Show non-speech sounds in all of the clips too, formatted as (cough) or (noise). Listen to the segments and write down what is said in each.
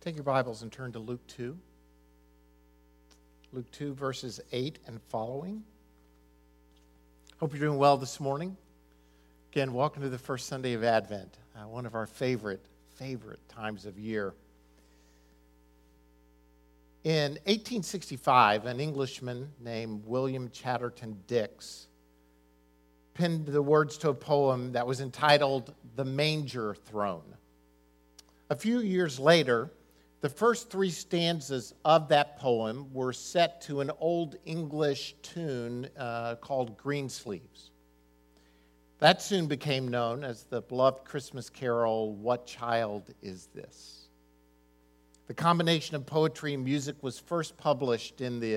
Take your Bibles and turn to Luke 2. Luke 2, verses 8 and following. Hope you're doing well this morning. Again, welcome to the first Sunday of Advent, uh, one of our favorite, favorite times of year. In 1865, an Englishman named William Chatterton Dix penned the words to a poem that was entitled The Manger Throne. A few years later, the first three stanzas of that poem were set to an old English tune uh, called Greensleeves. That soon became known as the beloved Christmas carol, What Child Is This? The combination of poetry and music was first published in the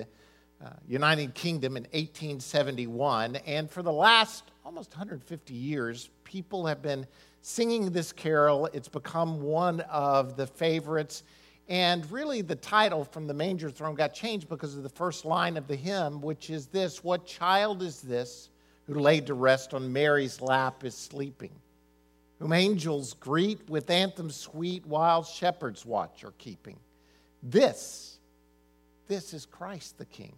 uh, United Kingdom in 1871, and for the last almost 150 years, people have been singing this carol. It's become one of the favorites and really, the title from the manger throne got changed because of the first line of the hymn, which is this What child is this who laid to rest on Mary's lap is sleeping? Whom angels greet with anthems sweet while shepherds watch are keeping. This, this is Christ the King,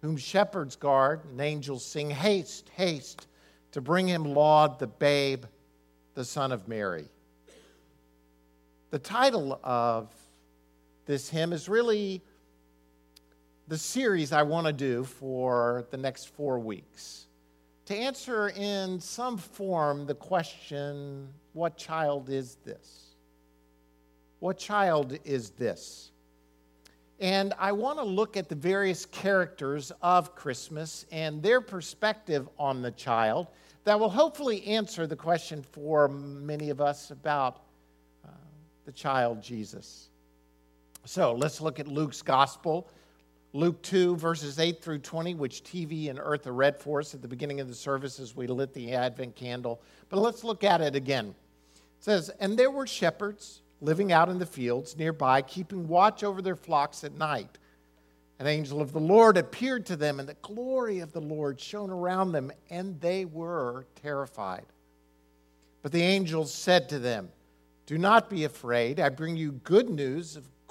whom shepherds guard and angels sing, Haste, haste, to bring him laud, the babe, the Son of Mary. The title of this hymn is really the series I want to do for the next four weeks. To answer in some form the question what child is this? What child is this? And I want to look at the various characters of Christmas and their perspective on the child that will hopefully answer the question for many of us about uh, the child Jesus. So let's look at Luke's gospel. Luke 2, verses 8 through 20, which TV and Eartha read for us at the beginning of the service as we lit the Advent candle. But let's look at it again. It says, And there were shepherds living out in the fields nearby, keeping watch over their flocks at night. An angel of the Lord appeared to them, and the glory of the Lord shone around them, and they were terrified. But the angels said to them, Do not be afraid. I bring you good news of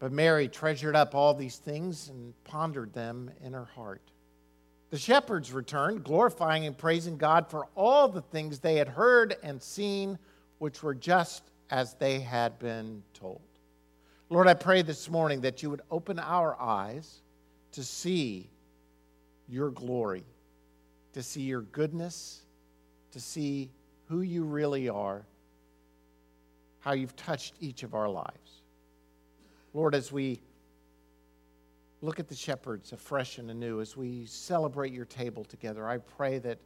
But Mary treasured up all these things and pondered them in her heart. The shepherds returned, glorifying and praising God for all the things they had heard and seen, which were just as they had been told. Lord, I pray this morning that you would open our eyes to see your glory, to see your goodness, to see who you really are, how you've touched each of our lives. Lord, as we look at the shepherds afresh and anew, as we celebrate your table together, I pray that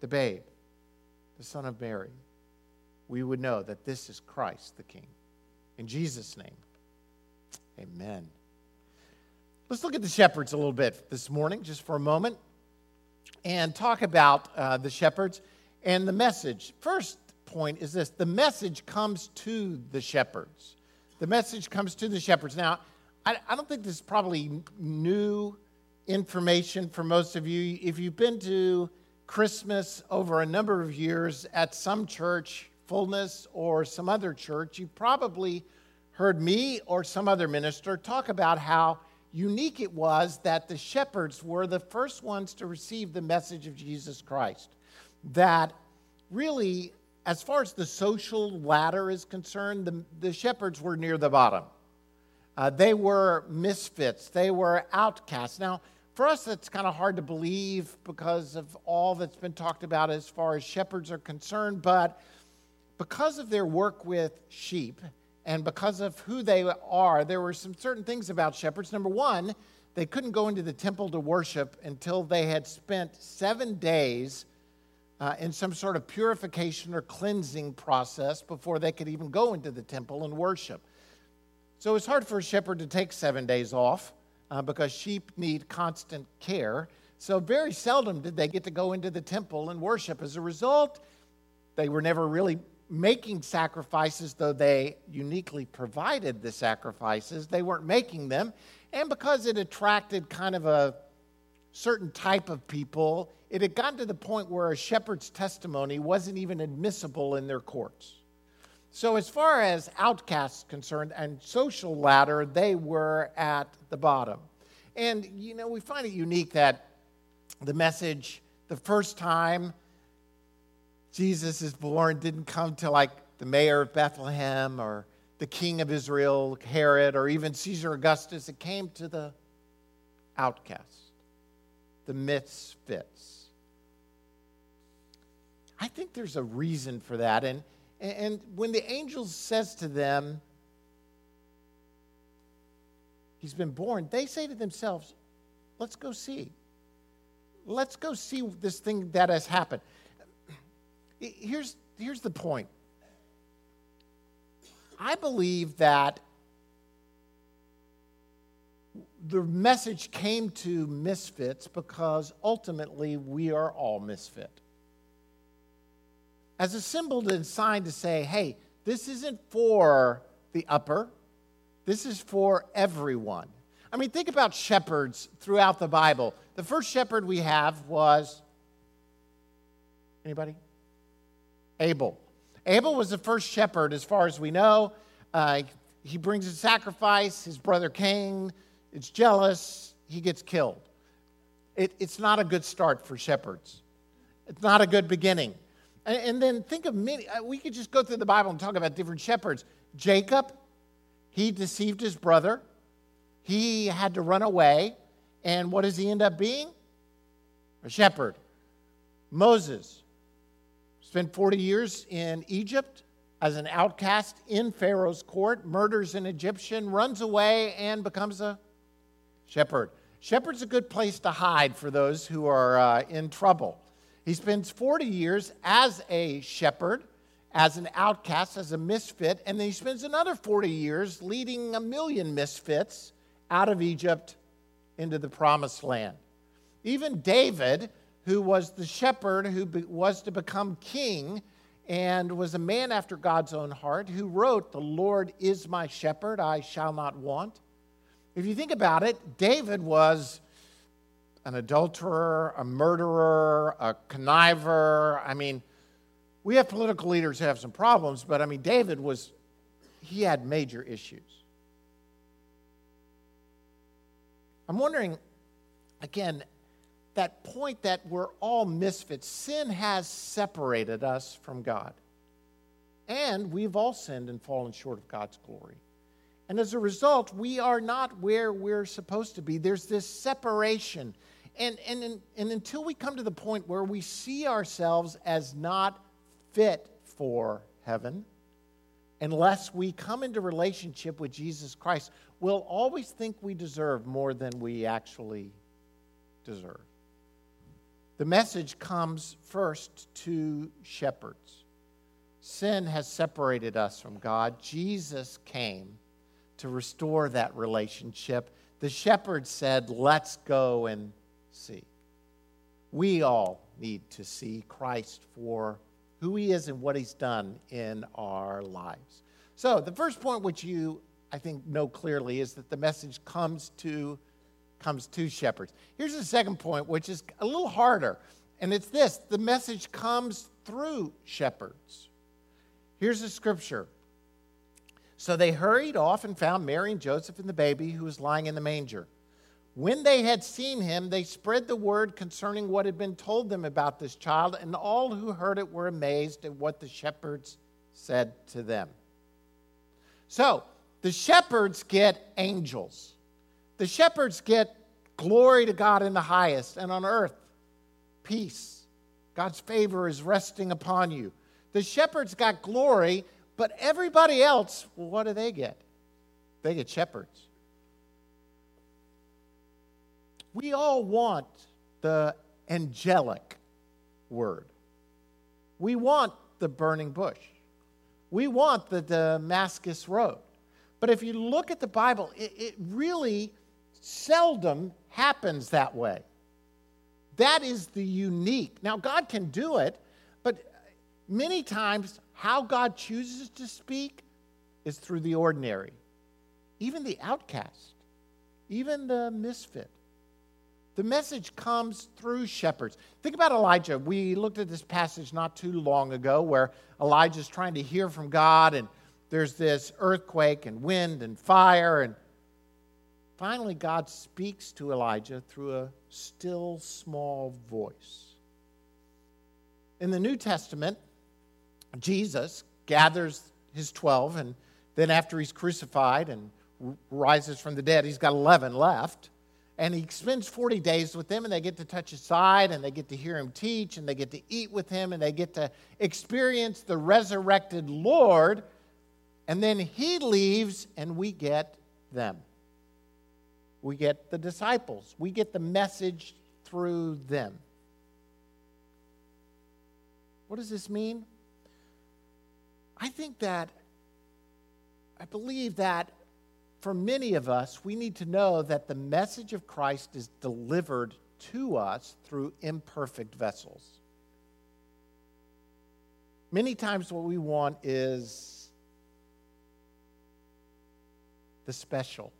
the babe, the Son of Mary, we would know that this is Christ the King. In Jesus' name, amen. Let's look at the shepherds a little bit this morning, just for a moment, and talk about uh, the shepherds and the message. First, point is this the message comes to the shepherds. The message comes to the shepherds. Now, I, I don't think this is probably new information for most of you. If you've been to Christmas over a number of years at some church, Fullness, or some other church, you've probably heard me or some other minister talk about how unique it was that the shepherds were the first ones to receive the message of Jesus Christ. That really as far as the social ladder is concerned, the, the shepherds were near the bottom. Uh, they were misfits, they were outcasts. Now, for us, it's kind of hard to believe because of all that's been talked about as far as shepherds are concerned, but because of their work with sheep and because of who they are, there were some certain things about shepherds. Number one, they couldn't go into the temple to worship until they had spent seven days uh, in some sort of purification or cleansing process before they could even go into the temple and worship. So it's hard for a shepherd to take seven days off uh, because sheep need constant care. So very seldom did they get to go into the temple and worship. As a result, they were never really making sacrifices, though they uniquely provided the sacrifices. They weren't making them. And because it attracted kind of a certain type of people, it had gotten to the point where a shepherd's testimony wasn't even admissible in their courts. So, as far as outcasts concerned and social ladder, they were at the bottom. And, you know, we find it unique that the message, the first time Jesus is born, didn't come to like the mayor of Bethlehem or the king of Israel, Herod, or even Caesar Augustus. It came to the outcasts, the misfits. I think there's a reason for that. And and when the angel says to them, He's been born, they say to themselves, Let's go see. Let's go see this thing that has happened. Here's, here's the point I believe that the message came to misfits because ultimately we are all misfit as a symbol and sign to say, hey, this isn't for the upper, this is for everyone. I mean, think about shepherds throughout the Bible. The first shepherd we have was anybody? Abel. Abel was the first shepherd, as far as we know. Uh, he brings a sacrifice. His brother Cain is jealous. He gets killed. It, it's not a good start for shepherds. It's not a good beginning. And then think of many, uh, we could just go through the Bible and talk about different shepherds. Jacob, he deceived his brother, he had to run away. And what does he end up being? A shepherd. Moses spent 40 years in Egypt as an outcast in Pharaoh's court, murders an Egyptian, runs away, and becomes a shepherd. Shepherd's a good place to hide for those who are uh, in trouble. He spends 40 years as a shepherd, as an outcast, as a misfit, and then he spends another 40 years leading a million misfits out of Egypt into the promised land. Even David, who was the shepherd who was to become king and was a man after God's own heart, who wrote, The Lord is my shepherd, I shall not want. If you think about it, David was an adulterer, a murderer, a conniver. I mean, we have political leaders who have some problems, but I mean, David was, he had major issues. I'm wondering, again, that point that we're all misfits. Sin has separated us from God. And we've all sinned and fallen short of God's glory. And as a result, we are not where we're supposed to be. There's this separation and, and, and until we come to the point where we see ourselves as not fit for heaven, unless we come into relationship with Jesus Christ, we'll always think we deserve more than we actually deserve. The message comes first to shepherds. Sin has separated us from God. Jesus came to restore that relationship. The shepherds said, Let's go and see. We all need to see Christ for who he is and what he's done in our lives. So, the first point which you I think know clearly is that the message comes to comes to shepherds. Here's the second point which is a little harder, and it's this, the message comes through shepherds. Here's the scripture. So they hurried off and found Mary and Joseph and the baby who was lying in the manger. When they had seen him, they spread the word concerning what had been told them about this child, and all who heard it were amazed at what the shepherds said to them. So, the shepherds get angels. The shepherds get glory to God in the highest, and on earth, peace. God's favor is resting upon you. The shepherds got glory, but everybody else, what do they get? They get shepherds. We all want the angelic word. We want the burning bush. We want the Damascus road. But if you look at the Bible, it, it really seldom happens that way. That is the unique. Now, God can do it, but many times how God chooses to speak is through the ordinary, even the outcast, even the misfit. The message comes through shepherds. Think about Elijah. We looked at this passage not too long ago where Elijah's trying to hear from God, and there's this earthquake and wind and fire. And finally, God speaks to Elijah through a still small voice. In the New Testament, Jesus gathers his 12, and then after he's crucified and rises from the dead, he's got 11 left. And he spends 40 days with them and they get to touch his side and they get to hear him teach and they get to eat with him and they get to experience the resurrected lord. And then he leaves and we get them. We get the disciples. We get the message through them. What does this mean i think that i believe that for many of us, we need to know that the message of Christ is delivered to us through imperfect vessels. Many times, what we want is the special.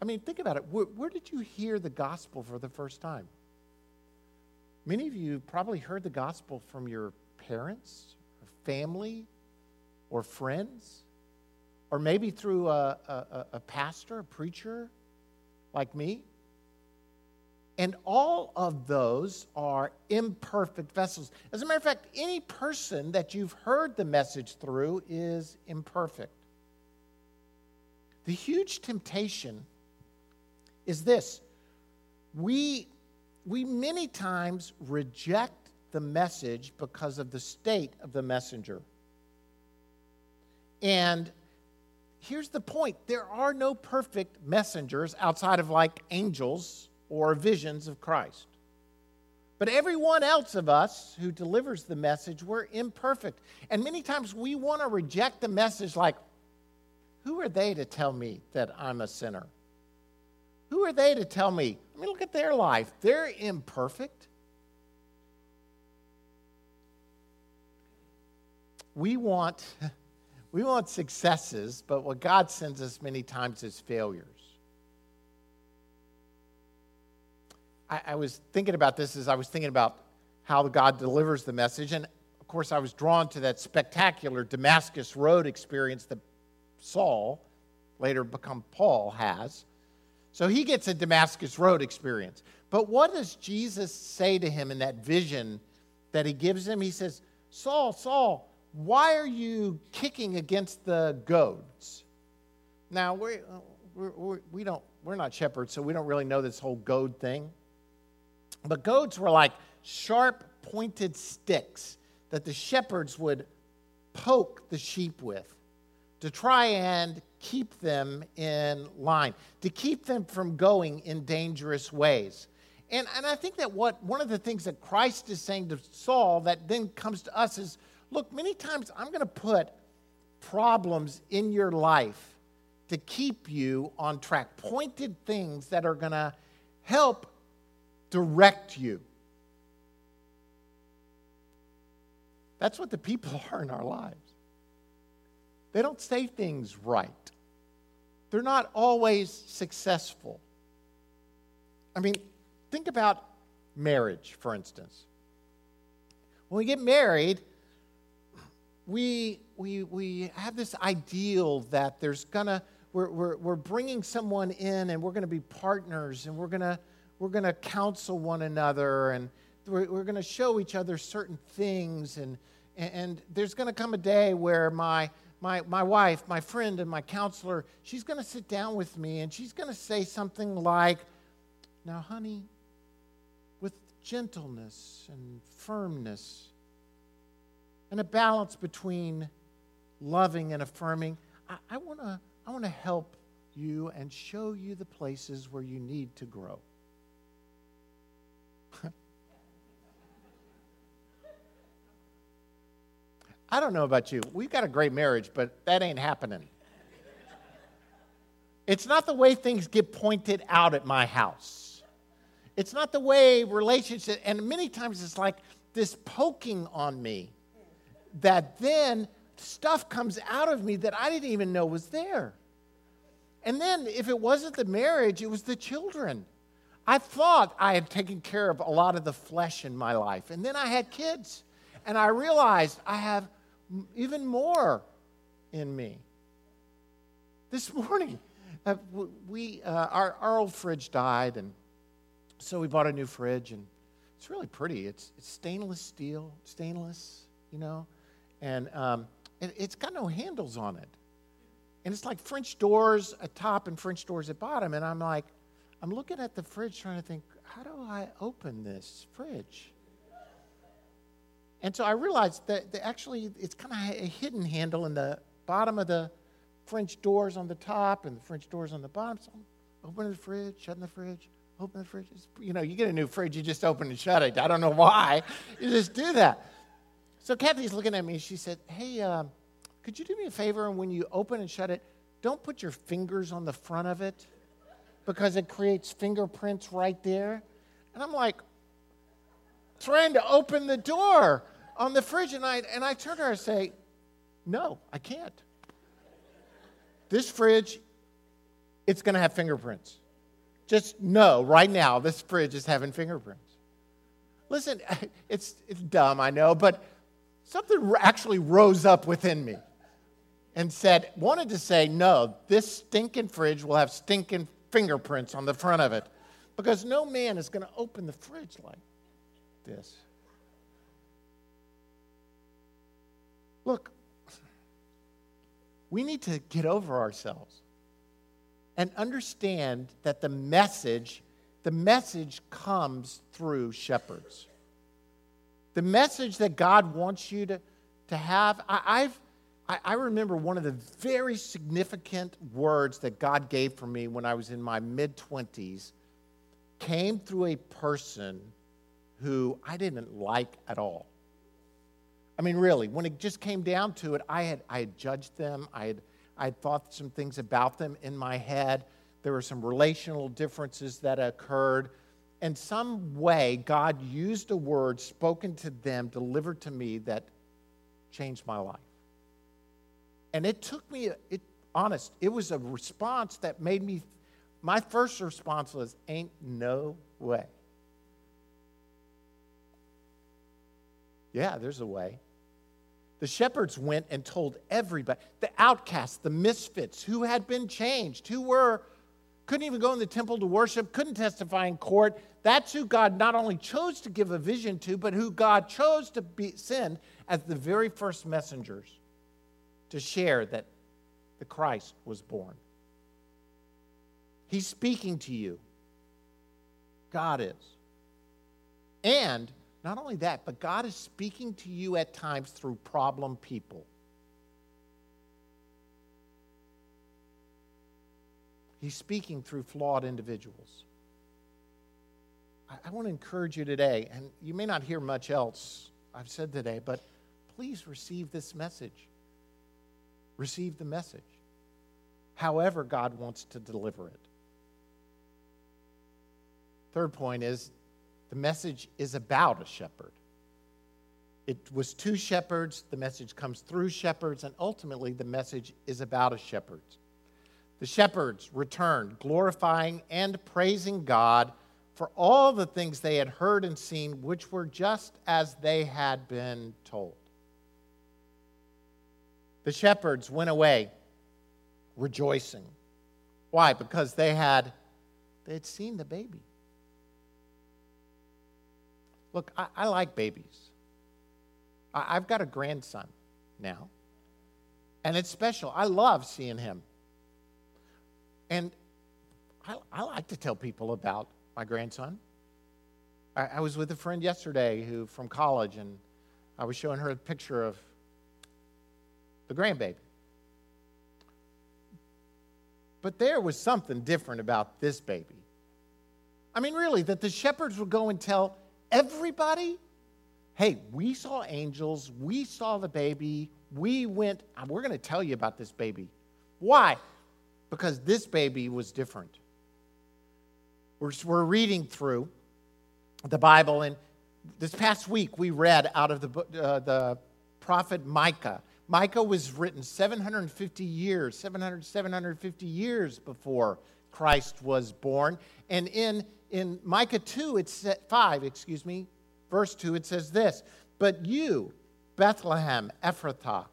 I mean, think about it. Where, where, did you hear the gospel for the first time? Many of you probably heard the gospel from your parents, or family, or friends or maybe through a, a, a pastor, a preacher like me. And all of those are imperfect vessels. As a matter of fact, any person that you've heard the message through is imperfect. The huge temptation is this we, we many times reject the message because of the state of the messenger. And here's the point there are no perfect messengers outside of like angels or visions of Christ. But everyone else of us who delivers the message, we're imperfect. And many times we want to reject the message like, who are they to tell me that I'm a sinner? Who are they to tell me? I mean, look at their life. They're imperfect. We want (laughs) We want successes, but what God sends us many times is failures. I, I, was thinking about this as I was thinking about how God delivers the message. And of course, I was drawn to that spectacular Damascus Road experience that Saul, later become Paul, has. So he gets a Damascus Road experience. But what does Jesus say to him in that vision that he gives him? He says, Saul, Saul, why are you kicking against the goads? Now, we, uh, we're, we don't, we're not shepherds, so we don't really know this whole goad thing. But goads were like sharp, pointed sticks that the shepherds would poke the sheep with to try and keep them in line, to keep them from going in dangerous ways. And, and I think that what one of the things that Christ is saying to Saul that then comes to us is Look, many times I'm going to put problems in your life to keep you on track, pointed things that are going to help direct you. That's what the people (laughs) are in our lives. They don't say things right, they're not always successful. I mean, think about marriage, for instance. When we get married, we, we, we have this ideal that there's gonna, we're, we're, we're bringing someone in and we're to be partners and we're to we're to counsel one another and we're, we're to show each other certain things and, and there's going to come a day where my, my, my wife my friend and my counselor she's to sit down with me and she's to say something like now honey with gentleness and firmness and a balance between loving and affirming i, I want to I want to help you and show you the places where you need to grow. (laughs) I don't know about you. We've got a great marriage, but that ain't happening. It's not the way things get pointed out at my house. It's not the way relationships, and many times it's like this poking on me that then stuff comes out of me that I didn't even know was there. And then if it wasn't the marriage, it was the children. I thought I had taken care of a lot of the flesh in my life. And then I had kids. And I realized I have even more in me. This (laughs) morning, uh, we, uh, our, our old fridge died. And so we bought a new fridge. And it's really pretty. It's, it's stainless steel, stainless, you know. And um, it, it's got no handles on it. And it's like French doors at top and French doors at bottom. And I'm like, I'm looking at the fridge trying to think, how do I open this fridge? And so I realized that, actually it's kind of a hidden handle in the bottom of the French doors on the top and the French doors on the bottom. So open the fridge, shutting the fridge, open the fridge. You know, you get a new fridge, you just open and shut it. I don't know why. You just do that. So Kathy's looking at me. She said, Hey, um, could you do me a favor? And when you open and shut it, don't put your fingers on the front of it because it creates fingerprints right there. And I'm like, trying to open the door on the fridge. And I, and I turn to her and say, No, I can't. This fridge, it's going to have fingerprints. Just know right now, this fridge is having fingerprints. Listen, (laughs) it's, it's dumb, I know, but something actually rose up within me and said, wanted to say, no, this stinking fridge will have stinking fingerprints on the front of it because no man is going to open the fridge like this. Look, we need to get over ourselves and understand that the message the message comes through shepherds the message that God wants you to, to have. I, have I, I remember one of the very significant words that God gave for me when I was in my mid 20s came through a person who I didn't like at all. I mean, really, when it just came down to it, I had, I had judged them. I had, I had thought some things about them in my head. There were some relational differences that occurred in some way, God used a word spoken to them, delivered to me, that changed my life. And it took me, it, honest, it was a response that made me, my first response was, ain't no way. Yeah, there's a way. The shepherds went and told everybody, the outcasts, the misfits, who had been changed, who were couldn't even go in the temple to worship, couldn't testify in court. That's who God not only chose to give a vision to, but who God chose to be, send as the very first messengers to share that the Christ was born. He's speaking to you. God is. And not only that, but God is speaking to you at times through problem people. He's speaking through flawed individuals. I, I want to encourage you today, and you may not hear much else I've said today, but please receive this message. Receive the message, however, God wants to deliver it. Third point is the message is about a shepherd. It was two shepherds, the message comes through shepherds, and ultimately the message is about a shepherd. The shepherds returned, glorifying and praising God for all the things they had heard and seen, which were just as they had been told. The shepherds went away rejoicing, Why? Because they had they had seen the baby. Look, I, I like babies. I, I've got a grandson now, and it's special. I love seeing him. And I, I like to tell people about my grandson. I, I was with a friend yesterday who from college, and I was showing her a picture of the grandbaby. But there was something different about this baby. I mean, really, that the shepherds would go and tell everybody hey, we saw angels, we saw the baby, we went, we're going to tell you about this baby. Why? Because this baby was different. We're, we're reading through the Bible, and this past week we read out of the, uh, the prophet Micah. Micah was written 750 years, 700, 750 years before Christ was born. And in, in Micah 2, it's 5, excuse me, verse 2, it says this But you, Bethlehem, Ephrathah,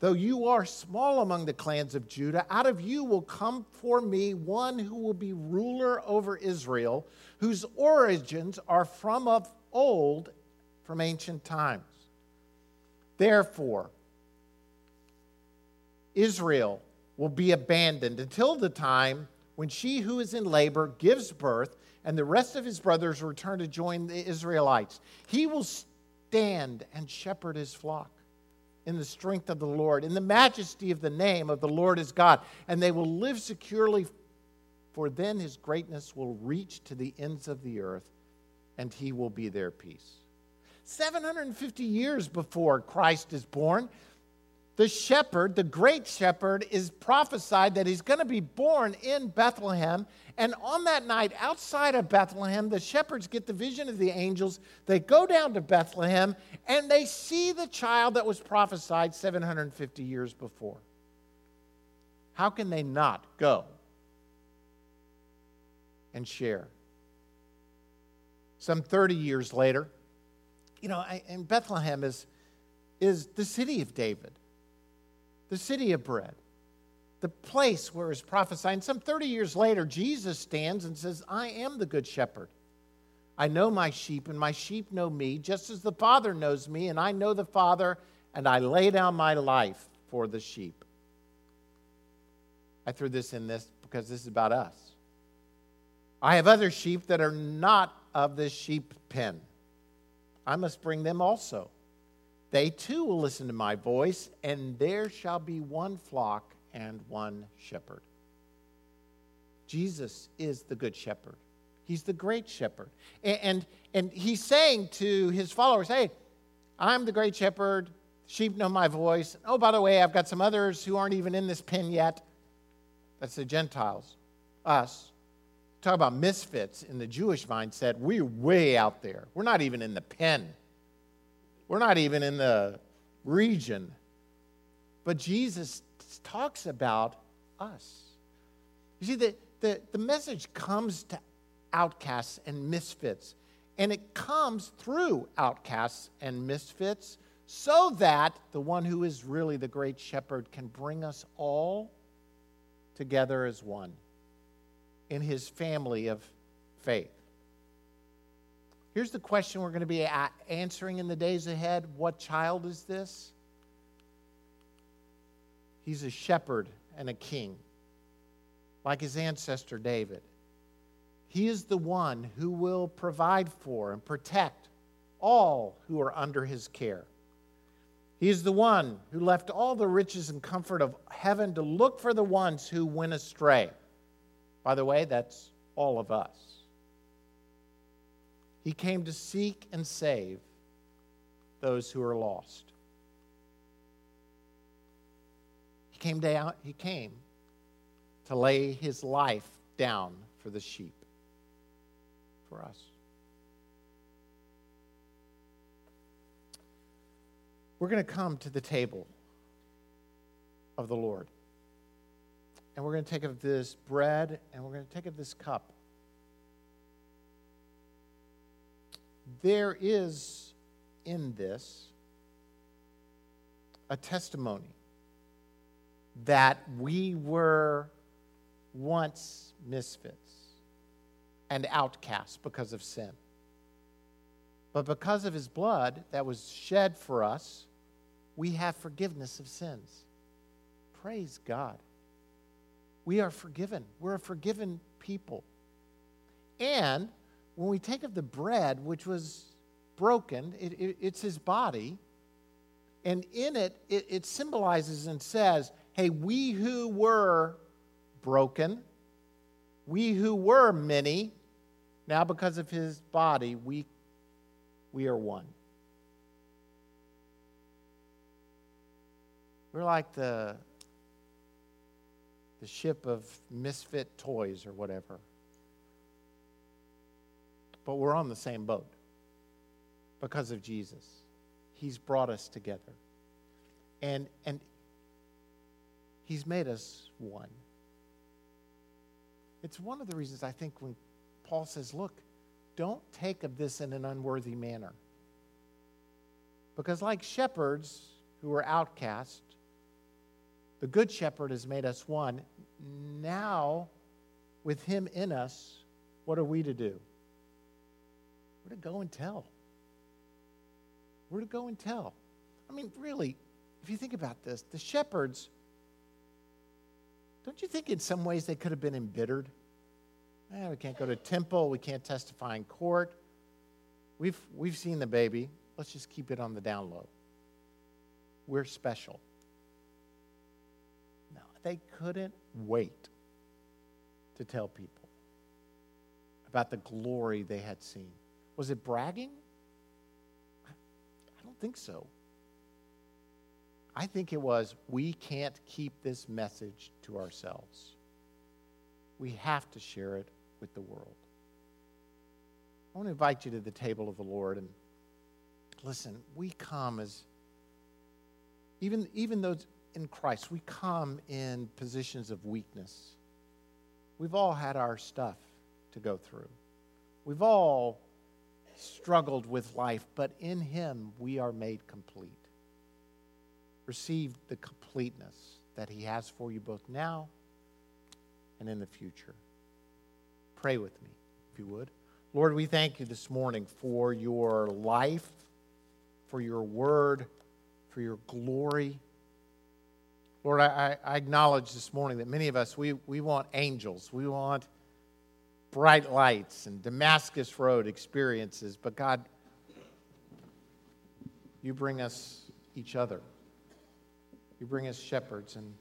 though you are small among the clans of Judah, out of you will come for me one who will be ruler over Israel, whose origins are from of old, from ancient times. Therefore, Israel will be abandoned until the time when she who is in labor gives birth and the rest of his brothers return to join the Israelites. He will stand and shepherd his flock in the strength of the Lord, in the majesty of the name of the Lord his God, and they will live securely, for then his greatness will reach to the ends of the earth, and he will be their peace. 750 years before Christ is born, the shepherd, the great shepherd, is prophesied that he's going to be born in Bethlehem. And on that night, outside of Bethlehem, the shepherds get the vision of the angels. They go down to Bethlehem and they see the child that was prophesied 750 years before. How can they not go and share? Some 30 years later, you know, and Bethlehem is, is the city of David the city of bread, the place where it's prophesied. Some 30 years later, Jesus stands and says, I am the good shepherd. I know my sheep, and my sheep know me, just as the Father knows me, and I know the Father, and I lay down my life for the sheep. I threw this in this because this is about us. I have other sheep that are not of this sheep pen. I must bring them also. They too will listen to my voice, and there shall be one flock and one shepherd. Jesus is the good shepherd. He's the great shepherd. And, and, and, he's saying to his followers, hey, I'm the great shepherd. Sheep know my voice. Oh, by the way, I've got some others who aren't even in this pen yet. That's the Gentiles, us. Talk about misfits in the Jewish mindset. We're way out there. We're not even in the pen. We're not even in the region. But Jesus talks about us. You see, the, the, the message comes to outcasts and misfits, and it comes through outcasts and misfits so that the one who is really the great shepherd can bring us all together as one in his family of faith. Here's the question we're going to be answering in the days ahead What child is this? He's a shepherd and a king, like his ancestor David. He is the one who will provide for and protect all who are under his care. He is the one who left all the riches and comfort of heaven to look for the ones who went astray. By the way, that's all of us. He came to seek and save those who are lost. He came down, he came to lay his life down for the sheep, for us. We're going to come to the table of the Lord. And we're going to take of this bread and we're going to take of this cup. There is in this a testimony that we were once misfits and outcasts because of sin. But because of his blood that was shed for us, we have forgiveness of sins. Praise God. We are forgiven. We're a forgiven people. And when we take of the bread, which was broken, it, it, it's his body, and in it, it, it symbolizes and says, hey, we who were broken, we who were many, now because of his body, we, we are one. We're like the, the ship of misfit toys or whatever. But we're on the same boat because of Jesus. He's brought us together. And, and He's made us one. It's one of the reasons I think when Paul says, look, don't take of this in an unworthy manner. Because, like shepherds who were outcast, the good shepherd has made us one. Now, with him in us, what are we to do? We're to go and tell. We're to go and tell. I mean, really, if you think about this, the shepherds, don't you think in some ways they could have been embittered? Eh, we can't go to temple, we can't testify in court. We've, we've seen the baby. Let's just keep it on the down low. We're special. No, they couldn't wait to tell people about the glory they had seen. Was it bragging? I don't think so. I think it was we can't keep this message to ourselves. We have to share it with the world. I want to invite you to the table of the Lord and listen, we come as even even those in Christ, we come in positions of weakness. We've all had our stuff to go through. We've all struggled with life, but in Him we are made complete. Receive the completeness that He has for you both now and in the future. Pray with me, if you would. Lord, we thank you this morning for your life, for your word, for your glory. Lord, I, I acknowledge this morning that many of us, we, we want angels. We want bright lights and Damascus Road experiences, but God, you bring us each other. You bring us shepherds. And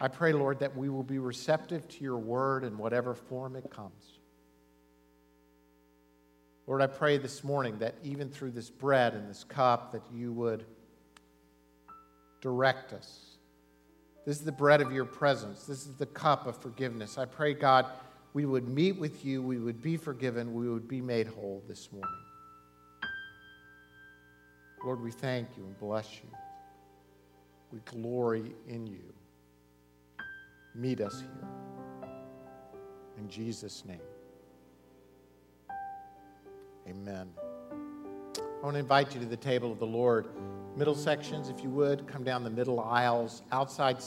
I pray, Lord, that we will be receptive to your word in whatever form it comes. Lord, I pray this morning that even through this bread and this cup, that you would direct us. This is the bread of your presence. This is the cup of forgiveness. I pray, God, we would meet with you, we would be forgiven, we would be made whole this morning. Lord, we thank you and bless you. We glory in you. Meet us here. In Jesus' name. Amen. I want to invite you to the table of the Lord. Middle sections, if you would, come down the middle aisles, outside